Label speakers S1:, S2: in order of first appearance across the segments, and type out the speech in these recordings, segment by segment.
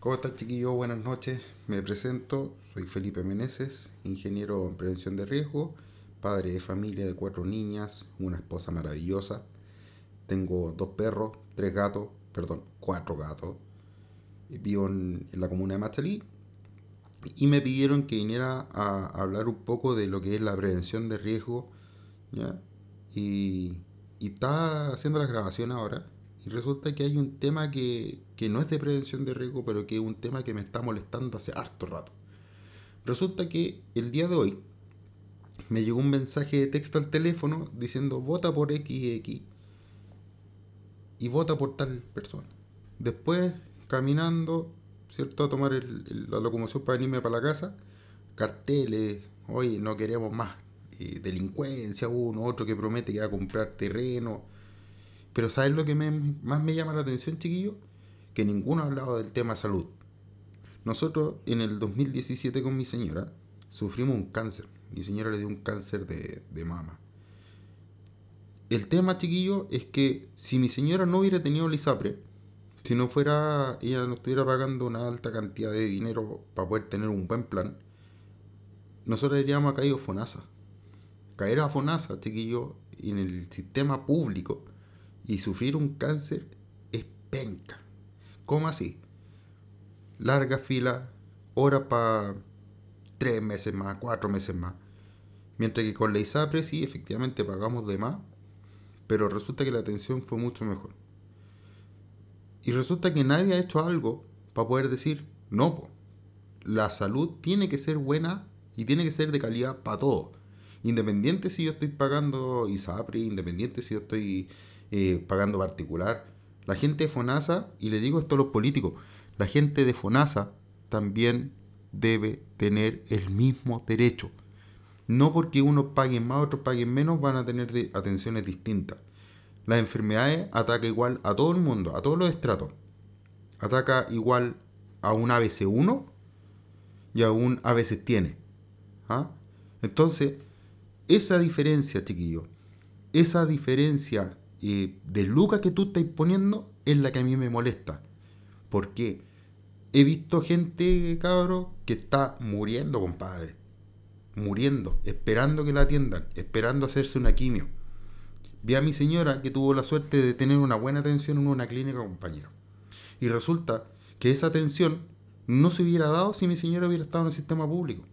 S1: ¿Cómo están chiquillos? Buenas noches. Me presento, soy Felipe Meneses, ingeniero en prevención de riesgo, padre de familia de cuatro niñas, una esposa maravillosa. Tengo dos perros, tres gatos, perdón, cuatro gatos. Vivo en, en la comuna de Machalí y me pidieron que viniera a hablar un poco de lo que es la prevención de riesgo. ¿ya? Y, y está haciendo las grabaciones ahora. Y resulta que hay un tema que, que no es de prevención de riesgo, pero que es un tema que me está molestando hace harto rato. Resulta que el día de hoy me llegó un mensaje de texto al teléfono diciendo vota por XX y vota por tal persona. Después, caminando, ¿cierto? A tomar la locomoción para venirme para la casa, carteles, oye, no queremos más eh, delincuencia, uno, otro que promete que va a comprar terreno. Pero ¿sabes lo que más me llama la atención, chiquillos? Que ninguno ha hablado del tema salud. Nosotros en el 2017 con mi señora sufrimos un cáncer. Mi señora le dio un cáncer de, de mama. El tema, chiquillo, es que si mi señora no hubiera tenido el ISAPRE, si no fuera, ella no estuviera pagando una alta cantidad de dinero para poder tener un buen plan, nosotros iríamos a caído FONASA. Caer a FONASA, chiquillo, en el sistema público y sufrir un cáncer es penca. ¿Cómo así? Larga fila, horas para tres meses más, cuatro meses más. Mientras que con la ISAPRE sí, efectivamente pagamos de más, pero resulta que la atención fue mucho mejor. Y resulta que nadie ha hecho algo para poder decir, no, la salud tiene que ser buena y tiene que ser de calidad para todos. Independiente si yo estoy pagando ISAPRE, independiente si yo estoy eh, pagando particular. La gente de FONASA, y le digo esto a los políticos, la gente de FONASA también debe tener el mismo derecho. No porque unos paguen más, otros paguen menos, van a tener atenciones distintas. Las enfermedades ataca igual a todo el mundo, a todos los estratos. Ataca igual a un ABC1 y a un a veces tiene. ¿Ah? Entonces, esa diferencia, chiquillo, esa diferencia eh, de lucas que tú estás poniendo es la que a mí me molesta. Porque he visto gente, cabro, que está muriendo, compadre. Muriendo, esperando que la atiendan, esperando hacerse una quimio. Vi a mi señora que tuvo la suerte de tener una buena atención en una clínica, compañero. Y resulta que esa atención no se hubiera dado si mi señora hubiera estado en el sistema público.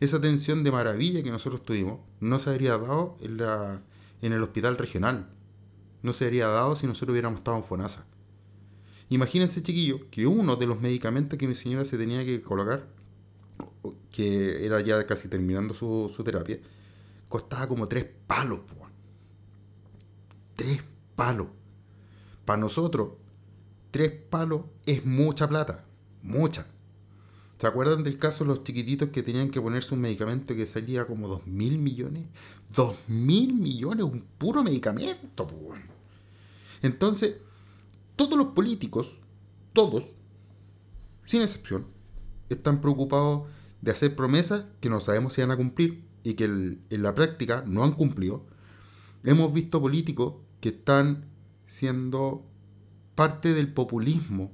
S1: Esa atención de maravilla que nosotros tuvimos no se habría dado en, la, en el hospital regional. No se habría dado si nosotros hubiéramos estado en FONASA. Imagínense, chiquillo, que uno de los medicamentos que mi señora se tenía que colocar, que era ya casi terminando su, su terapia, costaba como tres palos, po. Tres palos. Para nosotros, tres palos es mucha plata. Mucha. ¿Se acuerdan del caso de los chiquititos que tenían que ponerse un medicamento que salía como dos mil millones? Dos mil millones, un puro medicamento. po. Entonces, todos los políticos, todos, sin excepción, están preocupados de hacer promesas que no sabemos si van a cumplir y que en la práctica no han cumplido. Hemos visto políticos que están siendo parte del populismo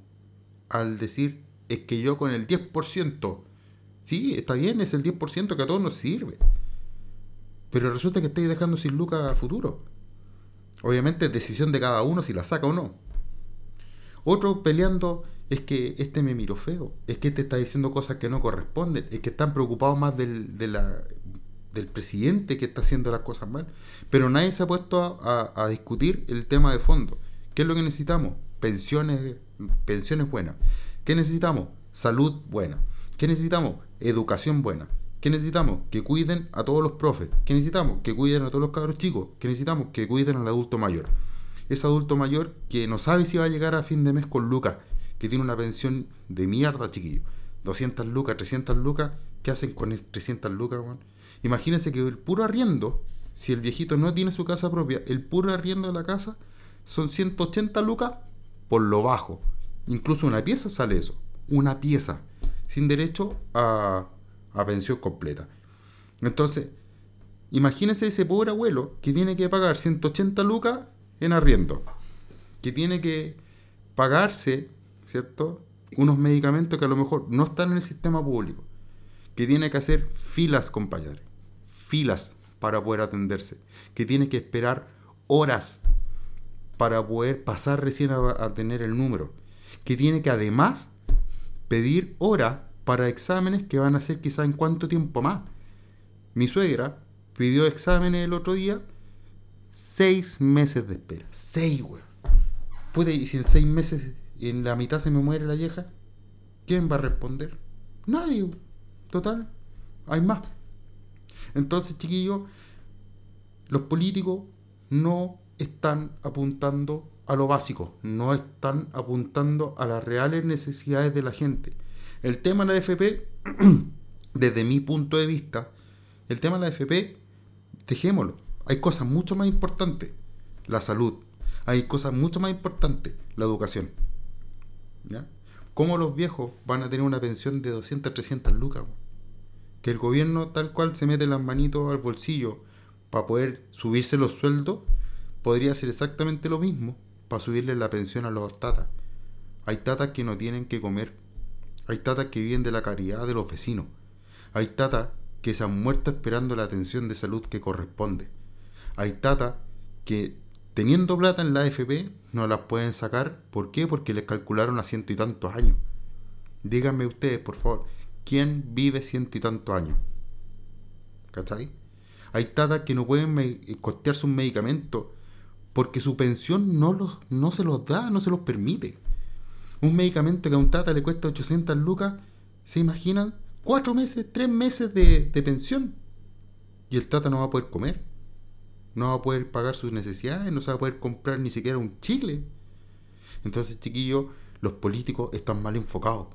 S1: al decir es que yo con el 10%, sí, está bien, es el 10% que a todos nos sirve. Pero resulta que estáis dejando sin lucas a futuro. Obviamente es decisión de cada uno si la saca o no. Otro peleando es que este me miró feo, es que este está diciendo cosas que no corresponden, es que están preocupados más del, de la- del presidente que está haciendo las cosas mal. Pero nadie se ha puesto a, a- a discutir el tema de fondo. ¿Qué es lo que necesitamos? Pensiones, pensiones buenas. ¿Qué necesitamos? Salud buena. ¿Qué necesitamos? Educación buena. ¿Qué necesitamos? Que cuiden a todos los profes. ¿Qué necesitamos? Que cuiden a todos los cabros chicos. ¿Qué necesitamos? Que cuiden al adulto mayor. Ese adulto mayor que no sabe si va a llegar a fin de mes con lucas, que tiene una pensión de mierda, chiquillo. 200 lucas, 300 lucas, ¿qué hacen con esas 300 lucas, weón? Imagínense que el puro arriendo, si el viejito no tiene su casa propia, el puro arriendo de la casa son 180 lucas por lo bajo. Incluso una pieza sale eso. Una pieza. Sin derecho a, a pensión completa. Entonces, imagínense ese pobre abuelo que tiene que pagar 180 lucas en arriendo. Que tiene que pagarse, ¿cierto? unos medicamentos que a lo mejor no están en el sistema público, que tiene que hacer filas, compañeros, filas para poder atenderse, que tiene que esperar horas para poder pasar recién a, tener el número, que tiene que además pedir hora para exámenes que van a ser quizá en cuánto tiempo más. Mi suegra pidió exámenes el otro día, seis meses de espera. Seis, weón. Puede, y si en seis meses en la mitad se me muere la vieja, ¿quién va a responder? Nadie. Total, hay más. Entonces, chiquillos, los políticos no están apuntando a lo básico, no están apuntando a las reales necesidades de la gente. El tema de la FP, desde mi punto de vista, el tema de la FP, dejémoslo. Hay cosas mucho más importantes. La salud. Hay cosas mucho más importantes. La educación. ¿Ya? ¿Cómo los viejos van a tener una pensión de 200, 300 lucas? Que el gobierno tal cual se mete las manitos al bolsillo para poder subirse los sueldos, podría ser exactamente lo mismo para subirle la pensión a los tatas. Hay tatas que no tienen que comer. Hay tatas que viven de la caridad de los vecinos. Hay tatas que se han muerto esperando la atención de salud que corresponde. Hay tatas que teniendo plata en la AFP, no las pueden sacar. ¿Por qué? Porque les calcularon a ciento y tantos años. Díganme ustedes, por favor, ¿quién vive ciento y tantos años? ¿Cachai? Hay tatas que no pueden costearse un medicamento porque su pensión no, los, no se los da, no se los permite. Un medicamento que a un tata le cuesta 800 lucas, ¿se imaginan? Cuatro meses, tres meses de, pensión. Y el tata no va a poder comer no va a poder pagar sus necesidades, no se va a poder comprar ni siquiera un chile. Entonces, chiquillos, los políticos están mal enfocados.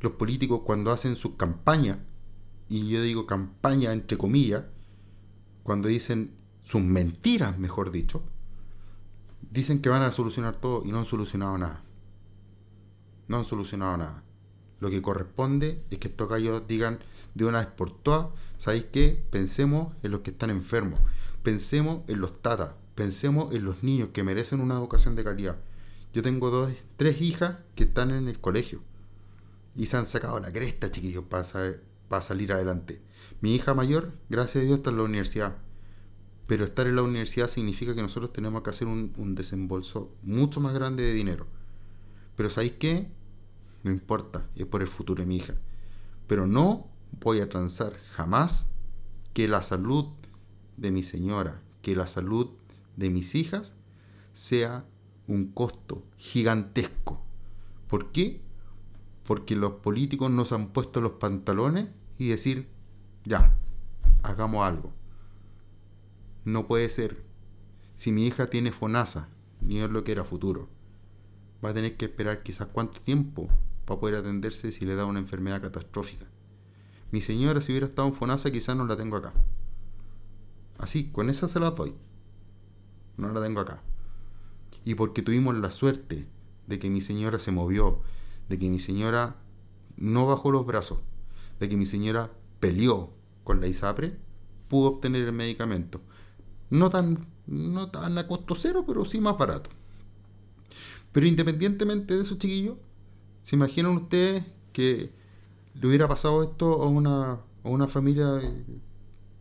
S1: Los políticos cuando hacen sus campañas, y yo digo campaña entre comillas, cuando dicen sus mentiras, mejor dicho, dicen que van a solucionar todo y no han solucionado nada. No han solucionado nada. Lo que corresponde es que estos gallos digan de una vez por todas, ¿sabéis qué? Pensemos en los que están enfermos pensemos en los tatas, pensemos en los niños que merecen una educación de calidad. Yo tengo dos, tres hijas que están en el colegio y se han sacado la cresta, chiquillos, para, para salir adelante. Mi hija mayor, gracias a Dios, está en la universidad. Pero estar en la universidad significa que nosotros tenemos que hacer un, un desembolso mucho más grande de dinero. Pero ¿sabéis qué? No importa, es por el futuro de mi hija. Pero no voy a transar jamás que la salud de mi señora, que la salud de mis hijas sea un costo gigantesco. ¿Por qué? Porque los políticos nos han puesto los pantalones y decir, ya, hagamos algo. No puede ser. Si mi hija tiene FONASA, ni es lo que era futuro, va a tener que esperar quizás cuánto tiempo para poder atenderse si le da una enfermedad catastrófica. Mi señora, si hubiera estado en FONASA, quizás no la tengo acá. Así, con esa se la doy. No la tengo acá. Y porque tuvimos la suerte de que mi señora se movió, de que mi señora no bajó los brazos, de que mi señora peleó con la ISAPRE, pudo obtener el medicamento. No tan, no tan a costo cero, pero sí más barato. Pero independientemente de eso, chiquillos, ¿se imaginan ustedes que le hubiera pasado esto a una, a una familia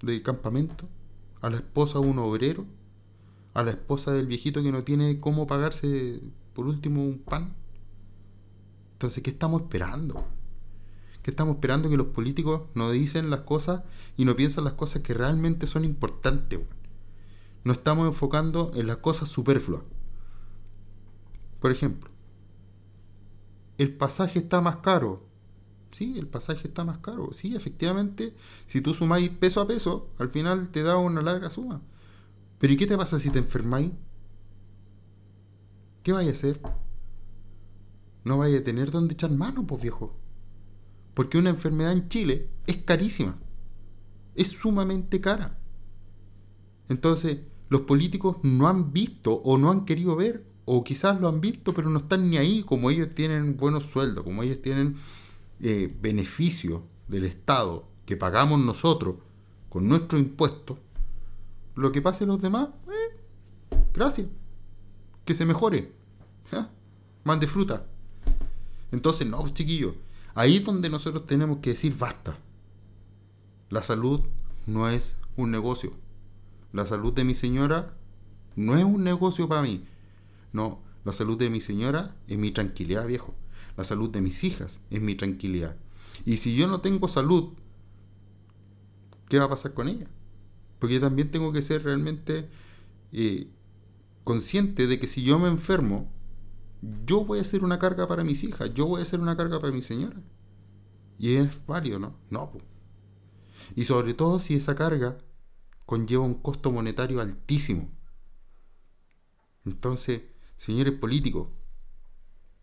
S1: de campamento? a la esposa de un obrero, a la esposa del viejito que no tiene cómo pagarse por último un pan. Entonces, ¿qué estamos esperando? ¿Qué estamos esperando que los políticos no dicen las cosas y no piensan las cosas que realmente son importantes? No estamos enfocando en las cosas superfluas. Por ejemplo, el pasaje está más caro. Sí, el pasaje está más caro. Sí, efectivamente, si tú sumáis peso a peso, al final te da una larga suma. Pero ¿y qué te pasa si te enfermáis? ¿Qué vais a hacer? No vais a tener dónde echar mano, pues viejo. Porque una enfermedad en Chile es carísima. Es sumamente cara. Entonces, los políticos no han visto o no han querido ver, o quizás lo han visto, pero no están ni ahí, como ellos tienen buenos sueldos, como ellos tienen eh, beneficio del Estado que pagamos nosotros con nuestro impuesto, lo que pase a los demás, eh, gracias. Que se mejore. Mande fruta. Entonces, no, pues, chiquillos, ahí es donde nosotros tenemos que decir basta. La salud no es un negocio. La salud de mi señora no es un negocio para mí. No, la salud de mi señora es mi tranquilidad, viejo. La salud de mis hijas es mi tranquilidad. Y si yo no tengo salud, ¿qué va a pasar con ella? Porque yo también tengo que ser realmente eh, consciente de que si yo me enfermo, yo voy a ser una carga para mis hijas, yo voy a ser una carga para mi señora. Y es válido, ¿no? No, Y sobre todo si esa carga conlleva un costo monetario altísimo. Entonces, señores políticos,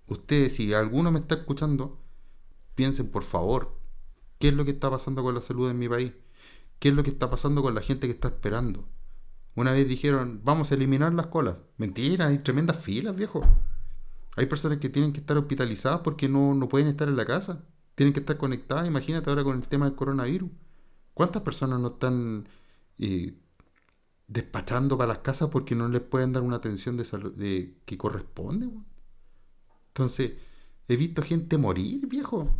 S1: ustedes, si alguno me está escuchando, piensen por favor, ¿qué es lo que está pasando con la salud en mi país? ¿Qué es lo que está pasando con la gente que está esperando? Una vez dijeron, vamos a eliminar las colas. Mentira, hay tremendas filas, viejo. Hay personas que tienen que estar hospitalizadas porque no, no pueden estar en la casa. Tienen que estar conectadas. Imagínate ahora con el tema del coronavirus. ¿Cuántas personas no están eh, despachando para las casas porque no les pueden dar una atención de salud que corresponde? Entonces, he visto gente morir, viejo.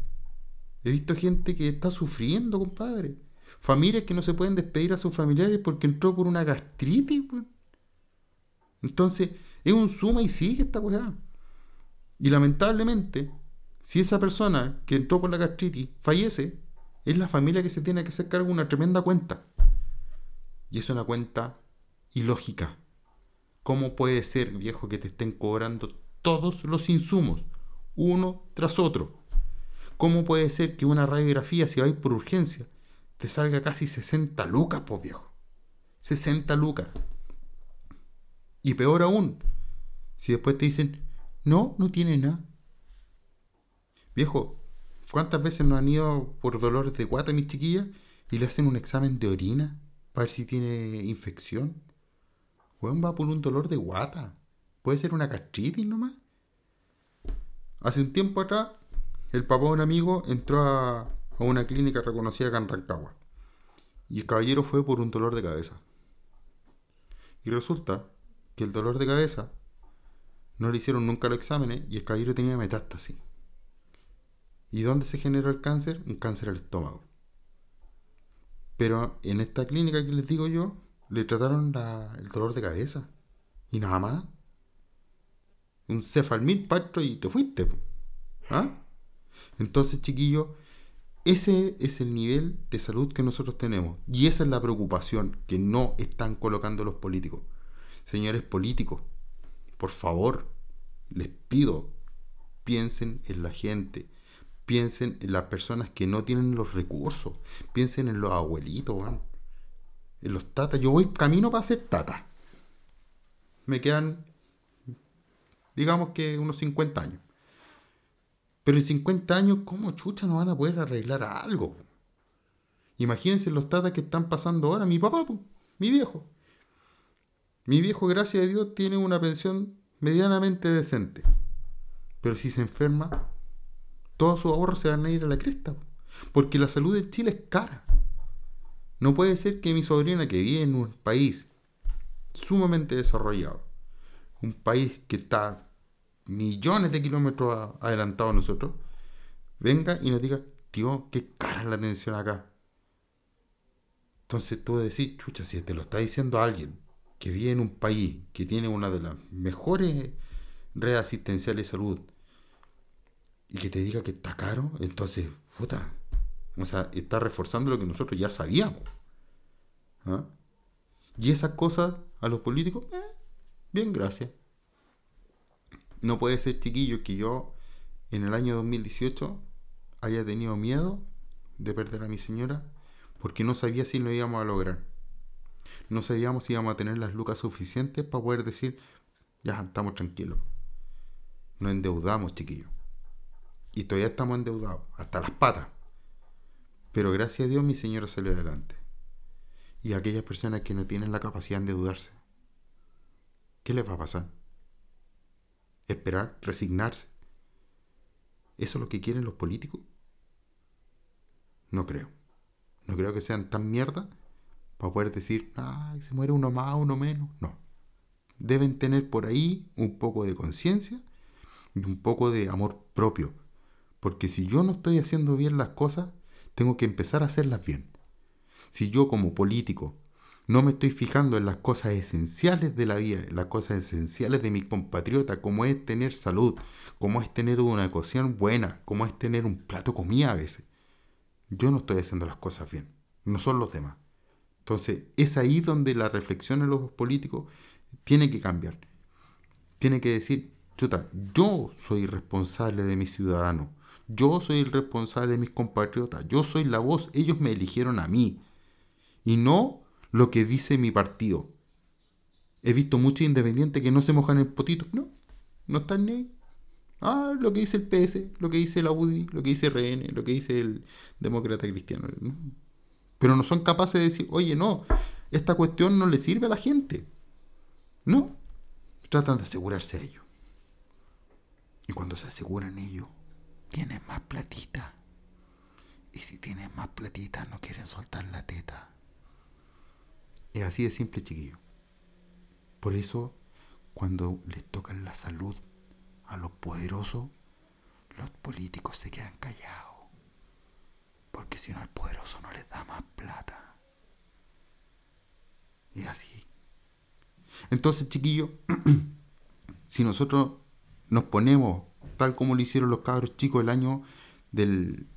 S1: He visto gente que está sufriendo, compadre. Familias que no se pueden despedir a sus familiares porque entró por una gastritis. Entonces, es un suma y sigue esta weá. Y lamentablemente, si esa persona que entró por la gastritis fallece, es la familia que se tiene que hacer cargo de una tremenda cuenta. Y es una cuenta ilógica. ¿Cómo puede ser, viejo, que te estén cobrando todos los insumos, uno tras otro? ¿Cómo puede ser que una radiografía, si vais por urgencia, te salga casi 60 lucas, pues viejo? 60 lucas. Y peor aún, si después te dicen, no, no tiene nada. Viejo, ¿cuántas veces nos han ido por dolores de guata mis chiquillas y le hacen un examen de orina para ver si tiene infección? Weón va por un dolor de guata. Puede ser una gastritis nomás. Hace un tiempo atrás, el papá de un amigo entró a, a una clínica reconocida acá en Rancagua. Y el caballero fue por un dolor de cabeza. Y resulta que el dolor de cabeza no le hicieron nunca los exámenes y el caballero tenía metástasis. ¿Y dónde se generó el cáncer? Un cáncer al estómago. Pero en esta clínica que les digo yo, le trataron el dolor de cabeza. Y nada más. Un cefalmil, patro, y te fuiste. ¿Ah? Entonces, chiquillos, ese es el nivel de salud que nosotros tenemos. Y esa es la preocupación que no están colocando los políticos. Señores políticos, por favor, les pido, piensen en la gente, piensen en las personas que no tienen los recursos, piensen en los abuelitos, los tatas. Yo voy camino para ser tata. Me quedan, digamos que unos 50 años. Pero en 50 años, ¿cómo chucha no van a poder arreglar algo? Imagínense los tatas que están pasando ahora. Mi papá, mi viejo. Mi viejo, gracias a Dios, tiene una pensión medianamente decente. Pero si se enferma, todos sus ahorros se van a ir a la cresta. Porque la salud de Chile es cara. No puede ser que mi sobrina que vive en un país sumamente desarrollado, un país que está millones de kilómetros adelantado a nosotros, venga y nos diga, tío, qué cara es la atención acá. Entonces tú decís, chucha, si te lo está diciendo alguien que vive en un país que tiene una de las mejores redes asistenciales de salud y que te diga que está caro, entonces, puta, o sea, está reforzando lo que nosotros ya sabíamos. ¿Ah? Y esas cosas a los políticos, eh, bien, gracias. No puede ser, chiquillo, que yo en el año 2018 haya tenido miedo de perder a mi señora porque no sabía si lo íbamos a lograr no sabíamos si íbamos a tener las lucas suficientes para poder decir, ya estamos tranquilos. Nos endeudamos, chiquillos. Y todavía estamos endeudados, hasta las patas. Pero gracias a Dios mi señora salió adelante. Y aquellas personas que no tienen la capacidad de endeudarse, ¿qué les va a pasar? Esperar, resignarse. ¿Eso es lo que quieren los políticos? No creo. No creo que sean tan mierda para poder decir, ay, se muere uno más, uno menos. No. Deben tener por ahí un poco de conciencia y un poco de amor propio. Porque si yo no estoy haciendo bien las cosas, tengo que empezar a hacerlas bien. Si yo como político no me estoy fijando en las cosas esenciales de la vida, en las cosas esenciales de mi compatriota, como es tener salud, como es tener una ecuación buena, como es tener un plato comida a veces. Yo no estoy haciendo las cosas bien, no son los demás. Entonces, es ahí donde la reflexión en los políticos tiene que cambiar. Tiene que decir, chuta, yo soy responsable de mis ciudadanos, yo soy el responsable de mis compatriotas, yo soy la voz, ellos me eligieron a mí. Y no lo que dice mi partido. He visto muchos independientes que no se mojan el potito. No, no están ahí. Ah, lo que dice el PS, lo que dice la UDI, lo que dice RN, lo que dice el demócrata cristiano. Pero no son capaces de decir, oye, no, esta cuestión no le sirve a la gente. No, tratan de asegurarse a ellos. Y cuando se aseguran ellos, tienen más platita. Y si tienen más platita, no quieren soltar la teta. Es así de simple, chiquillo. Por eso, cuando les tocan la salud a los poderosos, los políticos se quedan callados. Porque si no, al poderoso no les da más plata. Es así. Entonces, chiquillo, si nosotros nos ponemos tal como lo hicieron los cabros chicos el año del,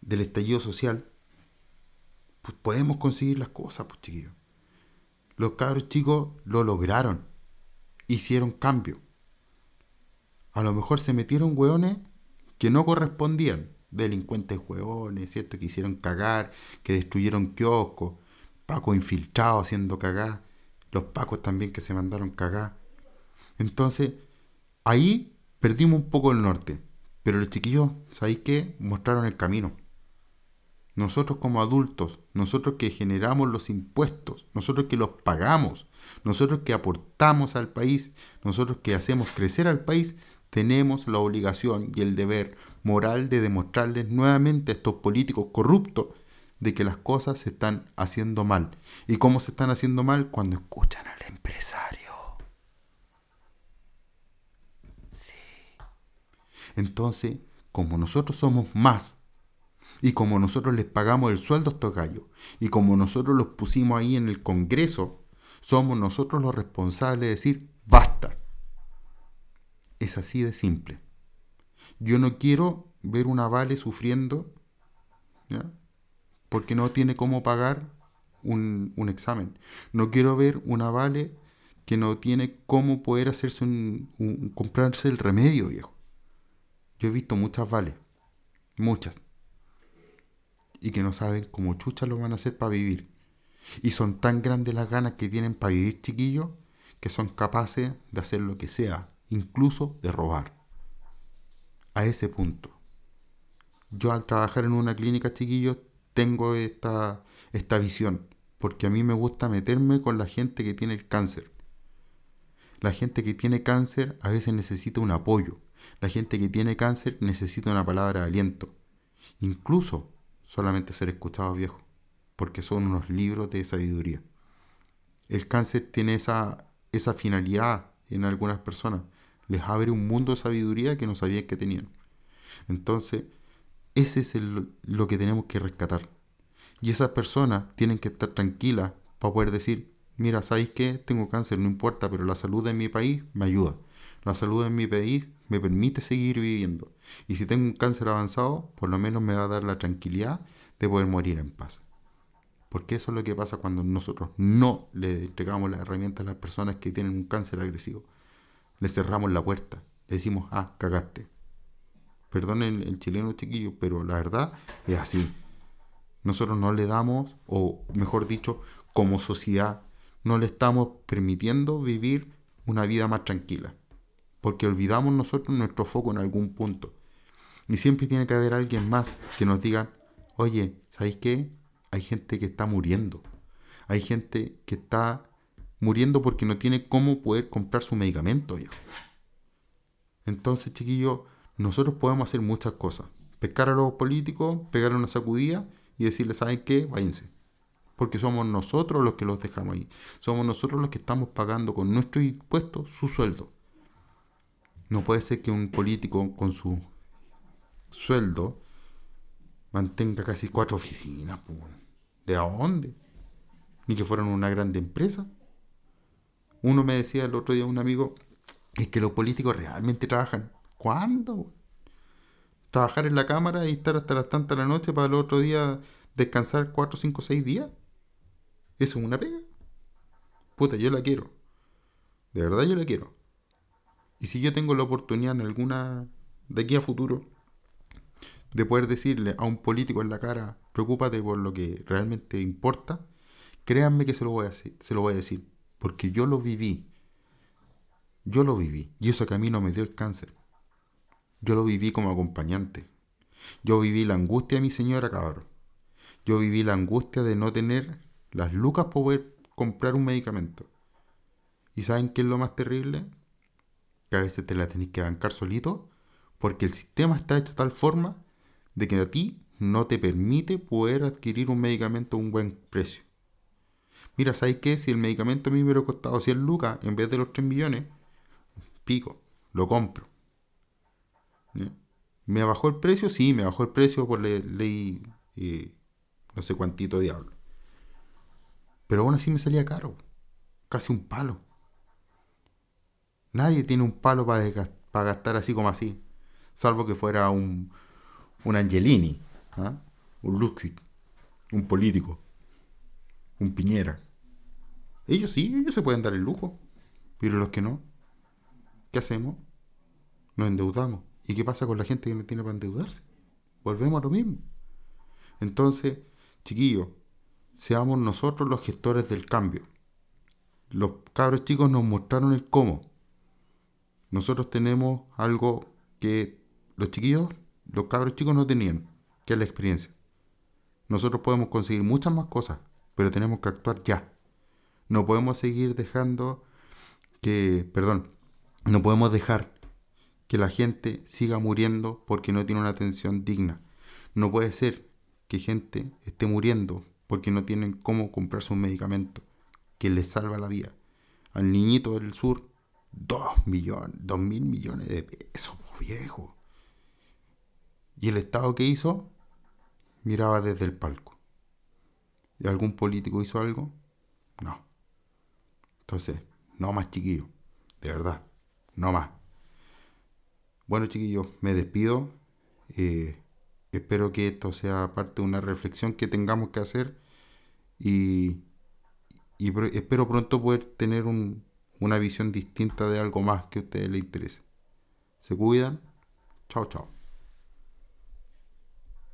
S1: del estallido social, pues podemos conseguir las cosas, pues chiquillos. Los cabros chicos lo lograron, hicieron cambio. A lo mejor se metieron hueones que no correspondían, delincuentes hueones, ¿cierto? Que hicieron cagar, que destruyeron kioscos, Paco infiltrado haciendo cagar, los Pacos también que se mandaron cagar. Entonces, ahí perdimos un poco el norte, pero los chiquillos, ¿sabéis qué? Mostraron el camino. Nosotros como adultos, nosotros que generamos los impuestos, nosotros que los pagamos, nosotros que aportamos al país, nosotros que hacemos crecer al país, tenemos la obligación y el deber moral de demostrarles nuevamente a estos políticos corruptos de que las cosas se están haciendo mal. ¿Y cómo se están haciendo mal? Cuando escuchan al empresario. Sí. Entonces, como nosotros somos más y como nosotros les pagamos el sueldo a estos gallos, y como nosotros los pusimos ahí en el Congreso, somos nosotros los responsables de decir, basta. Es así de simple. Yo no quiero ver una Vale sufriendo, porque no tiene cómo pagar un, examen. No quiero ver una Vale que no tiene cómo poder hacerse un, comprarse el remedio, viejo. Yo he visto muchas Vales, muchas y que no saben cómo chucha lo van a hacer para vivir. Y son tan grandes las ganas que tienen para vivir, chiquillos, que son capaces de hacer lo que sea, incluso de robar. A ese punto. Yo al trabajar en una clínica, chiquillos, tengo esta, esta visión, porque a mí me gusta meterme con la gente que tiene el cáncer. La gente que tiene cáncer a veces necesita un apoyo. La gente que tiene cáncer necesita una palabra de aliento. Incluso solamente ser escuchados viejos, porque son unos libros de sabiduría. El cáncer tiene esa, esa finalidad en algunas personas, les abre un mundo de sabiduría que no sabían que tenían. Entonces, ese es lo que tenemos que rescatar. Y esas personas tienen que estar tranquilas para poder decir, mira, ¿sabéis qué? Tengo cáncer, no importa, pero la salud de mi país me ayuda. La salud en mi país me permite seguir viviendo. Y si tengo un cáncer avanzado, por lo menos me va a dar la tranquilidad de poder morir en paz. Porque eso es lo que pasa cuando nosotros no le entregamos las herramientas a las personas que tienen un cáncer agresivo. Le cerramos la puerta. Le decimos, ah, cagaste. Perdonen el chileno chiquillo, pero la verdad es así. Nosotros no le damos, o mejor dicho, como sociedad, no le estamos permitiendo vivir una vida más tranquila porque olvidamos nosotros nuestro foco en algún punto. Y siempre tiene que haber alguien más que nos diga, oye, ¿sabéis qué? Hay gente que está muriendo. Hay gente que está muriendo porque no tiene cómo poder comprar su medicamento, viejo. Entonces, chiquillos, nosotros podemos hacer muchas cosas. Pescar a los políticos, pegar una sacudida y decirles, ¿saben qué? Váyanse. Porque somos nosotros los que los dejamos ahí. Somos nosotros los que estamos pagando con nuestros impuestos su sueldo. No puede ser que un político con su sueldo mantenga casi cuatro oficinas. Pues. ¿De dónde? Ni que fueran una grande empresa. Uno me decía el otro día un amigo, es que los políticos realmente trabajan. ¿Cuándo? Trabajar en la cámara y estar hasta las tantas de la noche para el otro día descansar cuatro, cinco, seis días. Eso es una pega. Puta, yo la quiero. De verdad yo la quiero. Y si yo tengo la oportunidad en alguna de aquí a futuro de poder decirle a un político en la cara, preocúpate por lo que realmente importa, créanme que se lo voy a decir, se lo voy a decir, porque yo lo viví. Yo lo viví y eso que a mí no me dio el cáncer. Yo lo viví como acompañante. Yo viví la angustia de mi señora, cabrón. Yo viví la angustia de no tener las lucas para poder comprar un medicamento. ¿Y saben qué es lo más terrible? A veces te la tenés que bancar solito porque el sistema está hecho de tal forma de que a ti no te permite poder adquirir un medicamento a un buen precio. Mira, ¿sabes qué? Si el medicamento a mí me hubiera costado 100 lucas en vez de los 3 millones, pico, lo compro. ¿Me bajó el precio? Sí, me bajó el precio por ley, eh, no sé cuántito diablo. Pero aún así me salía caro, casi un palo. Nadie tiene un palo para, gastar así como así, salvo que fuera un, Angelini, ¿ah? un Luxic, un político, un Piñera. Ellos sí, ellos se pueden dar el lujo, pero los que no, ¿qué hacemos? Nos endeudamos. ¿Y qué pasa con la gente que no tiene para endeudarse? Volvemos a lo mismo. Entonces, chiquillos, seamos nosotros los gestores del cambio. Los cabros chicos nos mostraron el cómo. Nosotros tenemos algo que los chiquillos los cabros chicos no tenían, que es la experiencia. Nosotros podemos conseguir muchas más cosas, pero tenemos que actuar ya. No podemos seguir dejando que, perdón, no podemos dejar que la gente siga muriendo porque no tiene una atención digna. No puede ser que gente esté muriendo porque no tienen cómo comprarse un medicamento que les salva la vida. Al niñito del sur, dos millones, dos mil millones de pesos, viejo. ¿Y el Estado qué hizo? Miraba desde el palco. ¿Y algún político hizo algo? No. Entonces, no más chiquillos. De verdad, no más. Bueno chiquillos, me despido. Eh, espero que esto sea parte de una reflexión que tengamos que hacer y, espero pronto poder tener una visión distinta de algo más que a ustedes les interese. Se cuidan. Chao, chao.